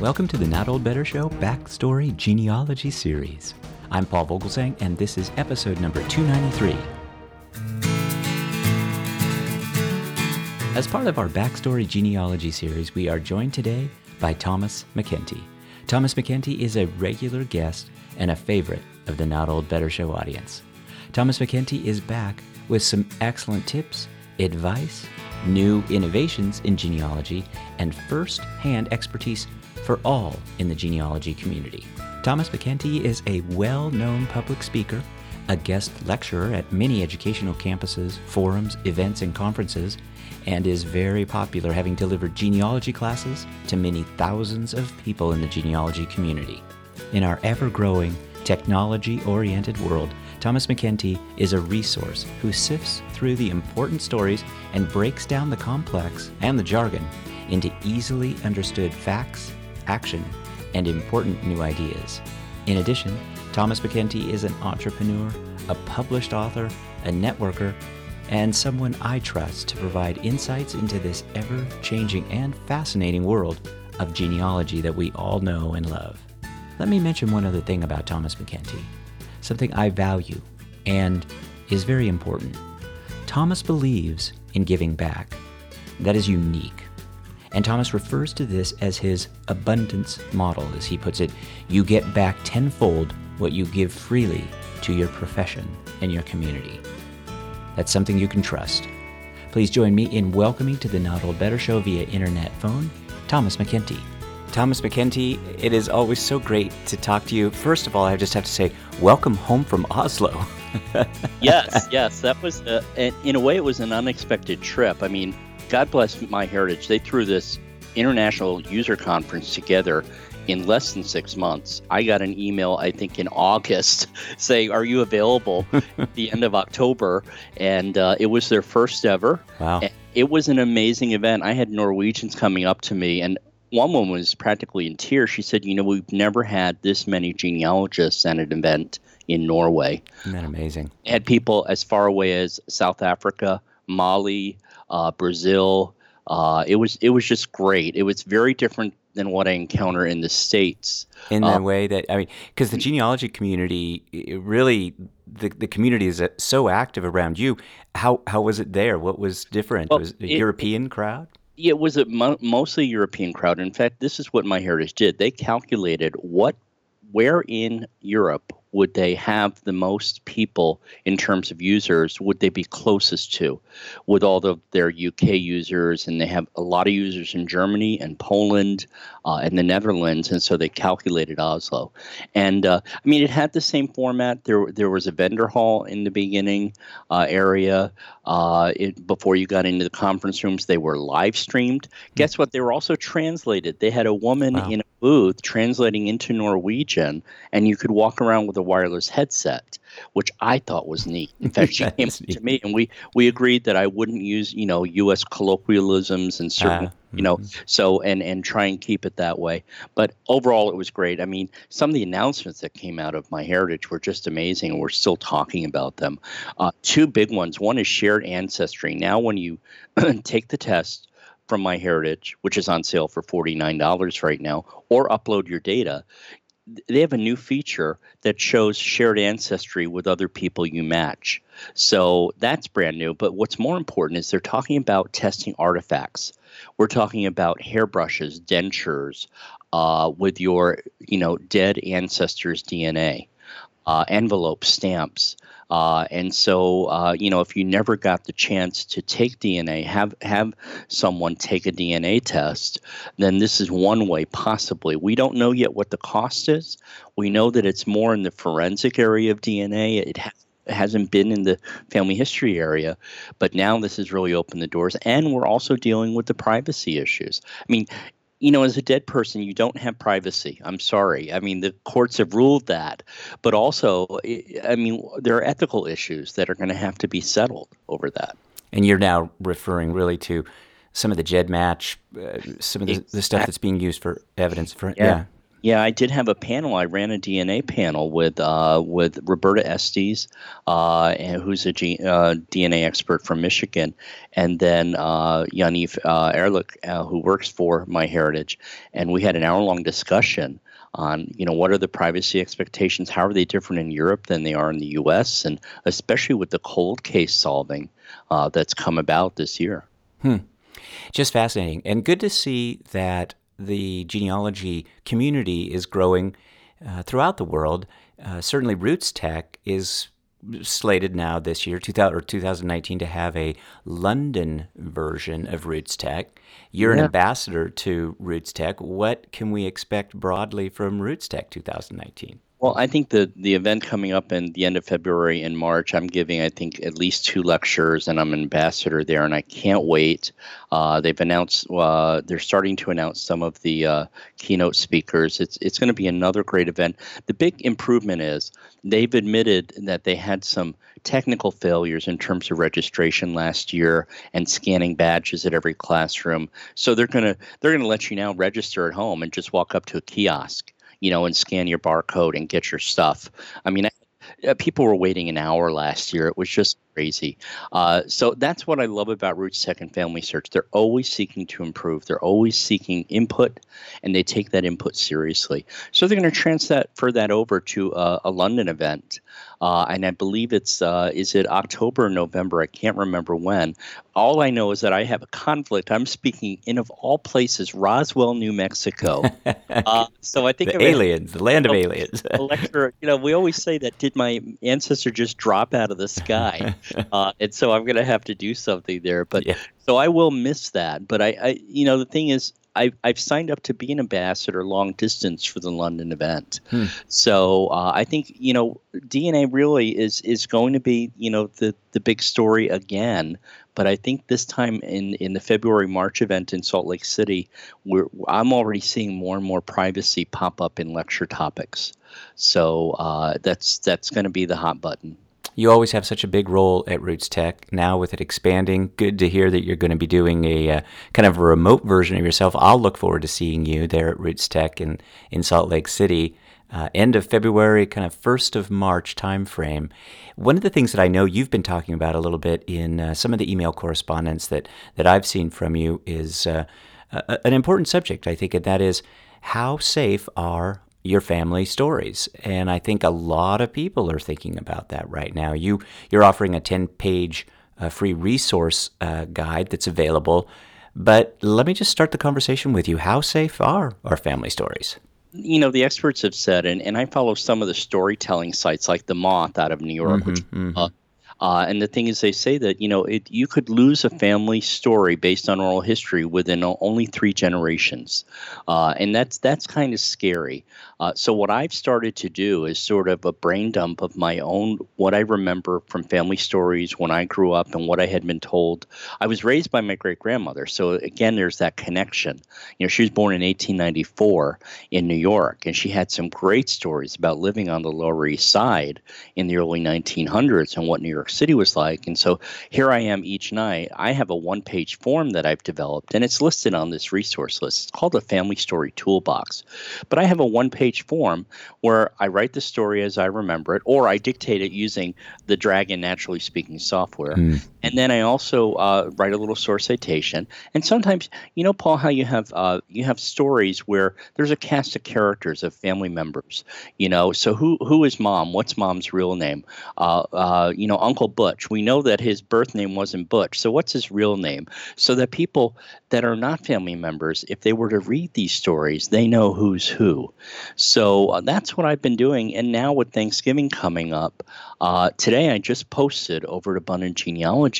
Welcome to the Not Old Better Show Backstory Genealogy Series. I'm Paul Vogelzang, and this is episode number 293. As part of our Backstory Genealogy Series, we are joined today by Thomas MacEntee. Thomas MacEntee is a regular guest and a favorite of the Not Old Better Show audience. Thomas MacEntee is back with some excellent tips, advice, new innovations in genealogy, and first hand expertise for all in the genealogy community. Thomas MacEntee is a well known public speaker, a guest lecturer at many educational campuses, forums, events, and conferences, and is very popular, having delivered genealogy classes to many thousands of people in the genealogy community. In our ever growing, technology oriented world, Thomas MacEntee is a resource who sifts through the important stories and breaks down the complex and the jargon into easily understood facts, action, and important new ideas. In addition, Thomas MacEntee is an entrepreneur, a published author, a networker, and someone I trust to provide insights into this ever changing and fascinating world of genealogy that we all know and love. Let me mention one other thing about Thomas MacEntee, something I value and is very important. Thomas believes in giving back. That is unique. And Thomas refers to this as his abundance model, as he puts it. You get back tenfold what you give freely to your profession and your community. That's something you can trust. Please join me in welcoming to the Not Old Better Show via internet phone, Thomas MacEntee. Thomas MacEntee, it is always so great to talk to you. First of all, I just have to say, welcome home from Oslo. yes, yes, that was, a, in a way, it was an unexpected trip. I mean, God bless MyHeritage. They threw this international user conference together in less than six months. I got an email, I think in August, saying, Are you available at the end of October? And uh, it was their first ever. Wow. It was an amazing event. I had Norwegians coming up to me, and one woman was practically in tears. She said, You know, we've never had this many genealogists at an event in Norway. Isn't that amazing? had people as far away as South Africa, Mali, uh, Brazil. Uh, it was it was just great. It was very different than what I encounter in the states. In the uh, way that I mean, because the genealogy community, really, the the community is uh, so active around you. How how was it there? What was different? Well, was it a it, European crowd? It was a mo- mostly European crowd. In fact, this is what my MyHeritage did. They calculated what where in Europe would they have the most people in terms of users would they be closest to? With all of their uk users and they have a lot of users in germany and poland uh, and the netherlands and so they calculated oslo. And uh, i mean it had the same format. There, there was a vendor hall in the beginning uh, area uh, it, before you got into the conference rooms they were live streamed. Mm-hmm. guess what? They were also translated. They had a woman wow. in a booth translating into norwegian and you could walk around with a wireless headset, which I thought was neat. In fact, she came neat. to me and we we agreed that I wouldn't use you know U.S. colloquialisms and certain uh, you know mm-hmm. so and and try and keep it that way. But overall, it was great. I mean, some of the announcements that came out of MyHeritage were just amazing, and we're still talking about them. Uh, two big ones. One is shared ancestry. Now, when you take the test from MyHeritage, which is on sale for $49 right now, or upload your data, they have a new feature that shows shared ancestry with other people you match. So that's brand new. But what's more important is they're talking about testing artifacts. We're talking about hairbrushes, dentures, uh, with your you know dead ancestors' DNA, uh, envelope stamps. Uh, and so, uh, you know, if you never got the chance to take DNA, have have someone take a DNA test, then this is one way possibly. We don't know yet what the cost is. We know that it's more in the forensic area of DNA. It has hasn't been in the family history area, but now this has really opened the doors. And we're also dealing with the privacy issues. I mean, you know, as a dead person, you don't have privacy. I'm sorry. I mean, the courts have ruled that. But also, I mean, there are ethical issues that are going to have to be settled over that. And you're now referring really to some of the GEDmatch, uh, some of the, the, stuff that's being used for evidence for, yeah. yeah. Yeah, I did have a panel. I ran a DNA panel with uh, with Roberta Estes, uh, who's a G- uh, DNA expert from Michigan, and then uh, Yaniv uh, Ehrlich, uh, who works for MyHeritage, and we had an hour long discussion on you know what are the privacy expectations, how are they different in Europe than they are in the U.S., and especially with the cold case solving uh, that's come about this year. Hmm. Just fascinating, and good to see that the genealogy community is growing uh, throughout the world. Uh, certainly, Roots Tech is slated now this year, 2000, or 2019, to have a London version of Roots Tech. You're yeah. an ambassador to Roots Tech. What can we expect broadly from Roots Tech 2019? Well, I think the the event coming up in the end of February and March, I'm giving I think at least two lectures, and I'm an ambassador there, and I can't wait. Uh, they've announced uh, they're starting to announce some of the uh, keynote speakers. It's it's going to be another great event. The big improvement is they've admitted that they had some technical failures in terms of registration last year and scanning badges at every classroom. So they're gonna they're gonna let you now register at home and just walk up to a kiosk you know, and scan your barcode and get your stuff. I mean, uh, people were waiting an hour last year. It was just crazy. Uh, so that's what I love about Roots Tech and Family Search. They're always seeking to improve. They're always seeking input, and they take that input seriously. So they're going to transfer that over to a, a London event uh, and I believe it's uh, is it October or November? I can't remember when. All I know is that I have a conflict. I'm speaking in of all places, Roswell, New Mexico. Uh, so I think the aliens, the land of aliens. lecture, you know, we always say that did my ancestor just drop out of the sky? Uh, and so I'm going to have to do something there. But yeah. so I will miss that. But I, I, you know, the thing is, I've, I've signed up to be an ambassador long distance for the London event. Hmm. So uh, I think you know DNA really is is going to be you know the the big story again. But I think this time in, in the February March event in Salt Lake City, we're, I'm already seeing more and more privacy pop up in lecture topics. So uh, that's that's going to be the hot button. You always have such a big role at Roots Tech. Now, with it expanding, good to hear that you're going to be doing a uh, kind of a remote version of yourself. I'll look forward to seeing you there at Roots Tech in, in Salt Lake City. Uh, end of February, kind of first of March timeframe. One of the things that I know you've been talking about a little bit in uh, some of the email correspondence that that I've seen from you is uh, a, an important subject, I think, and that is how safe are your family stories. And I think a lot of people are thinking about that right now. You you're offering a 10-page uh, free resource uh, guide that's available. But let me just start the conversation with you. How safe are our family stories? You know, the experts have said, and, and I follow some of the storytelling sites like The Moth out of New York, mm-hmm, which mm-hmm. Uh, uh, and the thing is, they say that you know it, you could lose a family story based on oral history within only three generations, uh, and that's that's kind of scary. Uh, so what I've started to do is sort of a brain dump of my own what I remember from family stories when I grew up and what I had been told. I was raised by my great grandmother, so again, there's that connection. You know, she was born in 1894 in New York, and she had some great stories about living on the Lower East Side in the early 1900s and what New York City was like. And so here I am each night. I have a one-page form that I've developed, and it's listed on this resource list. It's called a Family Story Toolbox, but I have a one-page page form where I write the story as I remember it, or I dictate it using the Dragon Naturally Speaking software. Mm. And then I also uh, write a little source citation. And sometimes, you know, Paul, how you have uh, you have stories where there's a cast of characters of family members. You know, so who who is mom? What's mom's real name? Uh, uh you know, Uncle Butch. We know that his birth name wasn't Butch. So what's his real name? So that people that are not family members, if they were to read these stories, they know who's who. So uh, that's what I've been doing. And now with Thanksgiving coming up, uh, today I just posted over at Abundant Genealogy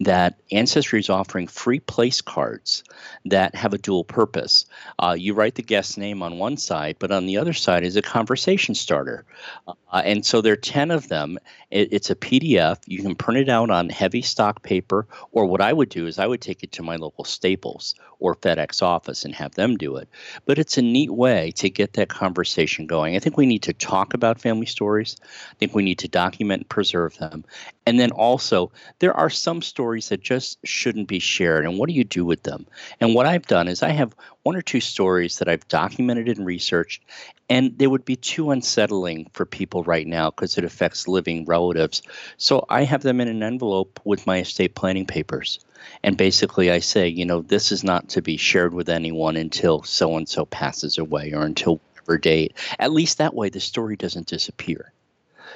that Ancestry is offering free place cards that have a dual purpose. Uh, you write the guest name on one side, but on the other side is a conversation starter. Uh, and so there are 10 of them. It, it's a PDF. You can print it out on heavy stock paper, or what I would do is I would take it to my local Staples or FedEx office and have them do it. But it's a neat way to get that conversation going. I think we need to talk about family stories. I think we need to document and preserve them. And then also, there are some stories that just shouldn't be shared. And what do you do with them? And what I've done is I have one or two stories that I've documented and researched, and they would be too unsettling for people right now because it affects living relatives. So I have them in an envelope with my estate planning papers. And basically, I say, you know, this is not to be shared with anyone until so and so passes away or until whatever date. At least that way, the story doesn't disappear.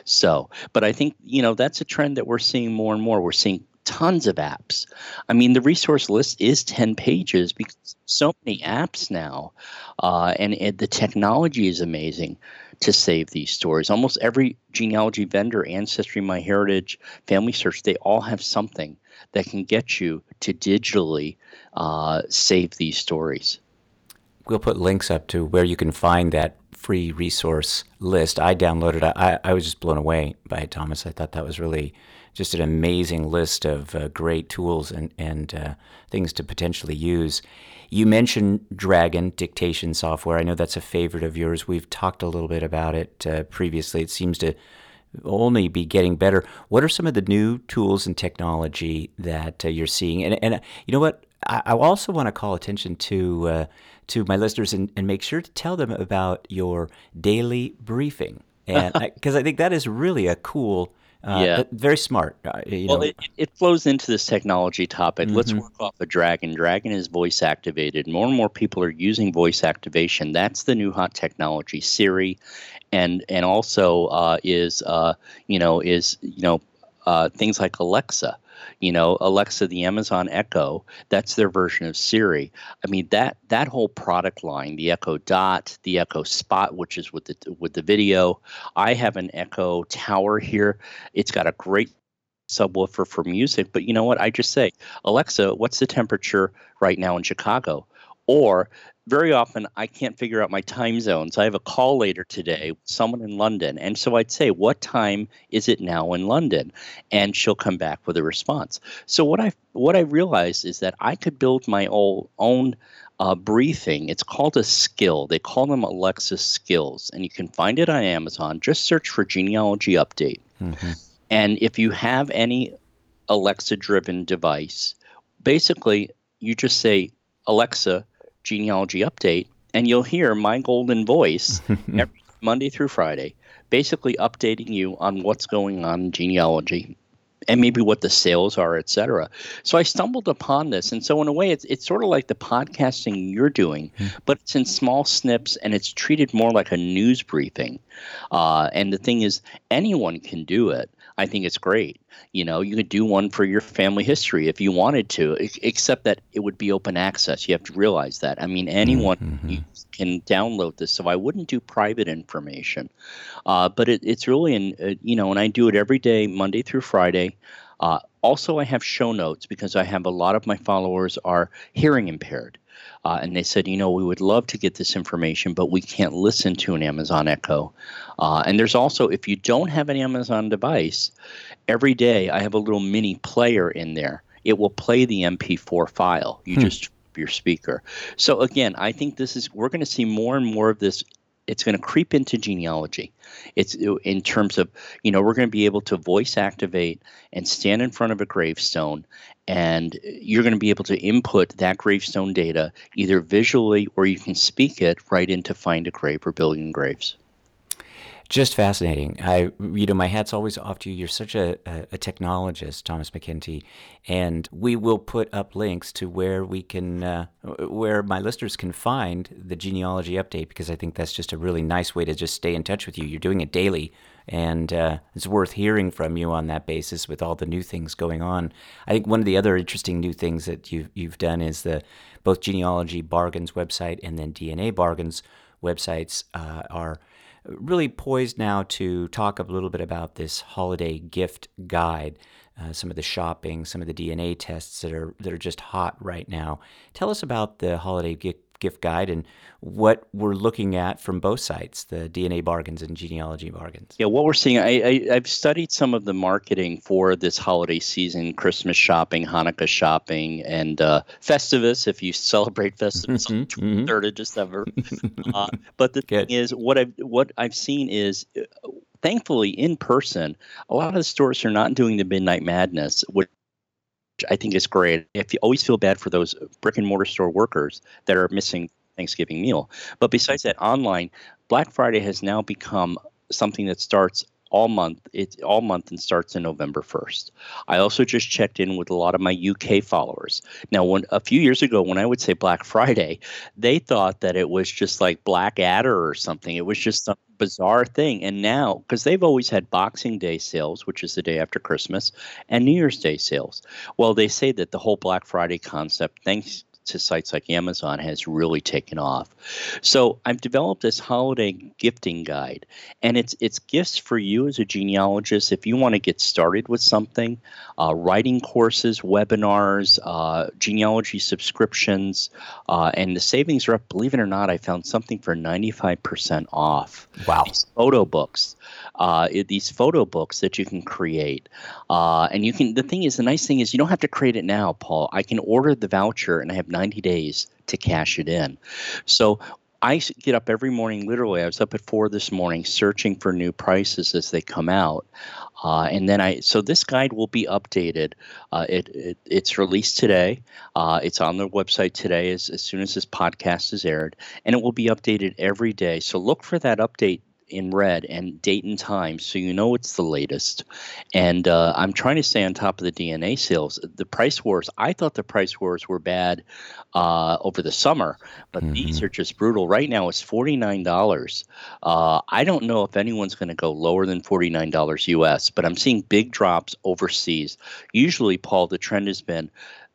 So, but I think, you know, that's a trend that we're seeing more and more. We're seeing tons of apps. I mean, the resource list is 10 pages because so many apps now, uh, and, the technology is amazing to save these stories. Almost every genealogy vendor, Ancestry, MyHeritage, Family Search, they all have something that can get you to digitally uh, save these stories. We'll put links up to where you can find that free resource list. I downloaded. I, I was just blown away by it, Thomas. I thought that was really just an amazing list of uh, great tools and, and uh, things to potentially use. You mentioned Dragon dictation software. I know that's a favorite of yours. We've talked a little bit about it uh, previously. It seems to only be getting better. What are some of the new tools and technology that uh, you're seeing? And, and you know what? I, I also want to call attention to uh, to my listeners and, and make sure to tell them about your daily briefing, and because I, I, think that is really a cool. Uh, yeah, very smart. Uh, well, it, it, flows into this technology topic. Mm-hmm. Let's work off of Dragon. Dragon is voice activated. More and more people are using voice activation. That's the new hot technology. Siri, and and also uh, is uh, you know is you know uh, things like Alexa you know alexa the amazon echo that's their version of siri. I mean that that whole product line the echo dot the echo spot which is with the with the video i have an echo tower here. It's got a great subwoofer for music but you know what? I just say alexa what's the temperature right now in chicago or very often I can't figure out my time zones. I have a call later today with someone in London. And so I'd say, What time is it now in London? And she'll come back with a response. So what I what I realized is that I could build my own own uh, briefing. It's called a skill. They call them Alexa skills, and you can find it on Amazon. Just search for genealogy update. Mm-hmm. And if you have any Alexa driven device, basically you just say, Alexa, genealogy update, and you'll hear my golden voice every Monday through Friday, basically updating you on what's going on in genealogy and maybe what the sales are, et cetera. So I stumbled upon this. And so in a way, it's, it's sort of like the podcasting you're doing, mm. but it's in small snips and it's treated more like a news briefing. Uh, and the thing is, anyone can do it. I think it's great. You know, you could do one for your family history if you wanted to, except that it would be open access. You have to realize that. I mean, anyone mm-hmm. can download this, so I wouldn't do private information. Uh, but it, it's really, in, uh, you know, and I do it every day, Monday through Friday. Uh, also, I have show notes because I have a lot of my followers are hearing impaired. Uh, and they said, you know, we would love to get this information, but we can't listen to an Amazon Echo. Uh, and there's also, if you don't have an Amazon device, every day I have a little mini player in there. It will play the MP4 file. You hmm. just your speaker. So again, I think this is we're going to see more and more of this it's going to creep into genealogy. It's uh, in terms of, you know, we're going to be able to voice activate and stand in front of a gravestone, and you're going to be able to input that gravestone data either visually or you can speak it right into Find a Grave or Billion Graves. Just fascinating. I, you know, my hat's always off to you. You're such a, a, technologist, Thomas MacEntee, and we will put up links to where we can, uh, where my listeners can find the genealogy update because I think that's just a really nice way to just stay in touch with you. You're doing it daily, and uh, it's worth hearing from you on that basis with all the new things going on. I think one of the other interesting new things that you've you've done is the both genealogy bargains website and then DNA bargains websites uh, are really poised now to talk a little bit about this holiday gift guide. Uh, some of the shopping, some of the DNA tests that are that are just hot right now. Tell us about the holiday gift gift guide and what we're looking at from both sites, the DNA bargains and genealogy bargains. Yeah, what we're seeing, I, I, have studied some of the marketing for this holiday season, Christmas shopping, Hanukkah shopping, and uh, Festivus, if you celebrate Festivus on the 23rd of December. uh, but the Good. thing is, what I've, what I've seen is uh, thankfully, in person, a lot of the stores are not doing the Midnight Madness, which I think is great. If you always feel bad for those brick and mortar store workers that are missing Thanksgiving meal. But besides that, online, Black Friday has now become something that starts all month. It's all month and starts in November 1st. I also just checked in with a lot of my UK followers. Now, when a few years ago, when I would say Black Friday, they thought that it was just like Black Adder or something. It was just some bizarre thing. And now, because they've always had Boxing Day sales, which is the day after Christmas, and New Year's Day sales. Well, they say that the whole Black Friday concept, thanks to sites like Amazon has really taken off. So I've developed this holiday gifting guide, and it's it's gifts for you as a genealogist if you want to get started with something, uh, writing courses, webinars, uh, genealogy subscriptions, uh, and the savings are up. Believe it or not, I found something for ninety five percent off. Wow! These photo books, uh, these photo books that you can create, uh, and you can. The thing is, the nice thing is you don't have to create it now, Paul. I can order the voucher, and I have 90 days to cash it in. So I get up every morning, literally, I was up at four this morning searching for new prices as they come out. Uh, and then I, so this guide will be updated. Uh, it, it, it's released today. Uh, it's on their website today as, as soon as this podcast is aired, and it will be updated every day. So look for that update in red and date and time so you know it's the latest. And uh, I'm trying to stay on top of the DNA sales. The price wars, I thought the price wars were bad uh, over the summer, but mm-hmm. these are just brutal. Right now it's $49. Uh, I don't know if anyone's going to go lower than $49 US, but I'm seeing big drops overseas. Usually, Paul, the trend has been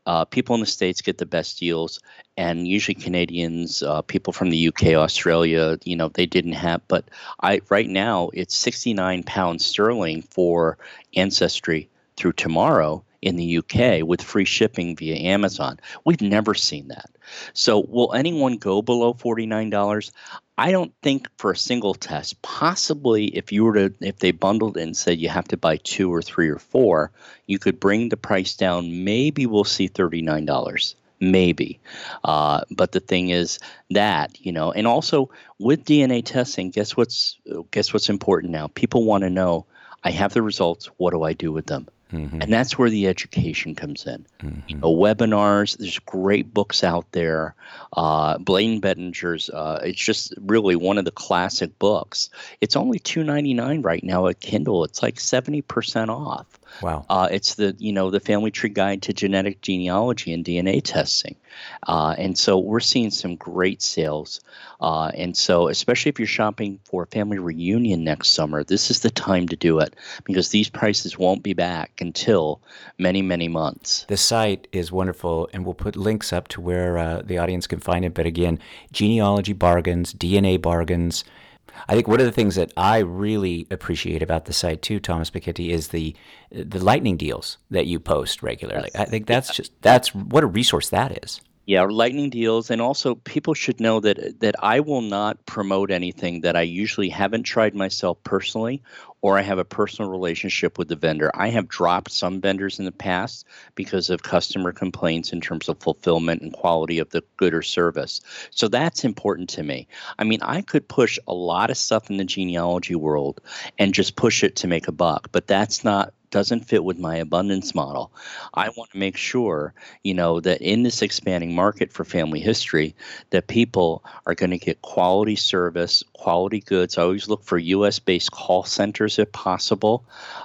uh, people in the states get the best deals, and usually Canadians, uh, people from the UK, Australia, you know, they didn't have. But I right now it's 69 pounds sterling for Ancestry through tomorrow in the UK with free shipping via Amazon. We've never seen that. So, will anyone go below $49? I don't think for a single test. Possibly, if you were to, if they bundled and said you have to buy two or three or four, you could bring the price down. Maybe we'll see thirty-nine dollars. Maybe, uh, but the thing is that you know, and also with DNA testing, guess what's guess what's important now? People want to know. I have the results. What do I do with them? Mm-hmm. And that's where the education comes in. Mm-hmm. You know, webinars, there's great books out there. Uh, Blaine Bettinger's, uh, it's just really one of the classic books. It's only two ninety nine right now at Kindle. It's like 70% off. Wow. Uh, it's the you know the Family Tree Guide to Genetic Genealogy and DNA Testing, uh, and so we're seeing some great sales. Uh, and so, especially if you're shopping for a family reunion next summer, this is the time to do it because these prices won't be back until many, many months. The site is wonderful, and we'll put links up to where uh, the audience can find it. But again, genealogy bargains, DNA bargains. I think one of the things that I really appreciate about the site too, Thomas MacEntee, is the the lightning deals that you post regularly. Yes. I think that's just that's what a resource that is. Yeah, lightning deals, and also people should know that that I will not promote anything that I usually haven't tried myself personally, or I have a personal relationship with the vendor. I have dropped some vendors in the past because of customer complaints in terms of fulfillment and quality of the good or service. So that's important to me. I mean, I could push a lot of stuff in the genealogy world and just push it to make a buck, but that's not doesn't fit with my abundance model. I want to make sure, you know, that in this expanding market for family history, that people are going to get quality service, quality goods. I always look for U.S. based call centers if possible,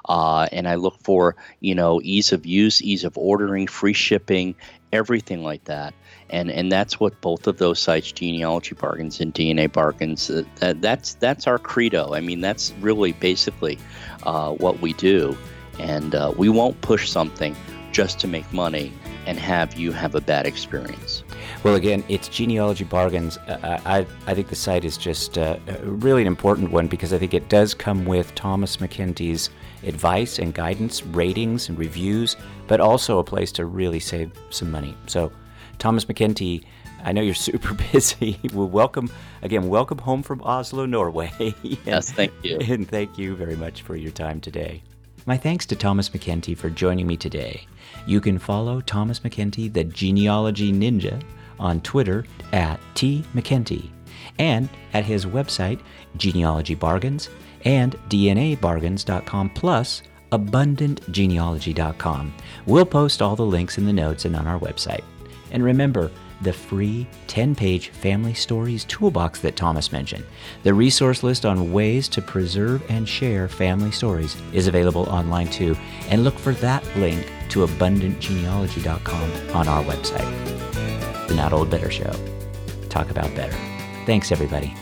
uh, and I look for, you know, ease of use, ease of ordering, free shipping, everything like that. And and that's what both of those sites, genealogy bargains and DNA bargains, uh, that, that's that's our credo. I mean, that's really basically uh, what we do. And uh, we won't push something just to make money and have you have a bad experience. Well, again, it's genealogy bargains. Uh, I, I think the site is just uh, really an important one because I think it does come with Thomas MacEntee's advice and guidance, ratings and reviews, but also a place to really save some money. So, Thomas MacEntee, I know you're super busy. well, welcome again. Welcome home from Oslo, Norway. yes, thank you. And thank you very much for your time today. My thanks to Thomas MacEntee for joining me today. You can follow Thomas MacEntee, the genealogy ninja, on Twitter at T. MacEntee. and at his website, Genealogy Bargains, and DNAbargains.com, plus abundantgenealogy.com. We'll post all the links in the notes and on our website. And remember, the free 10 page Family Stories Toolbox that Thomas mentioned. The resource list on ways to preserve and share family stories is available online too, and look for that link to abundantgenealogy.com on our website. The Not Old Better Show. Talk about better. Thanks, everybody.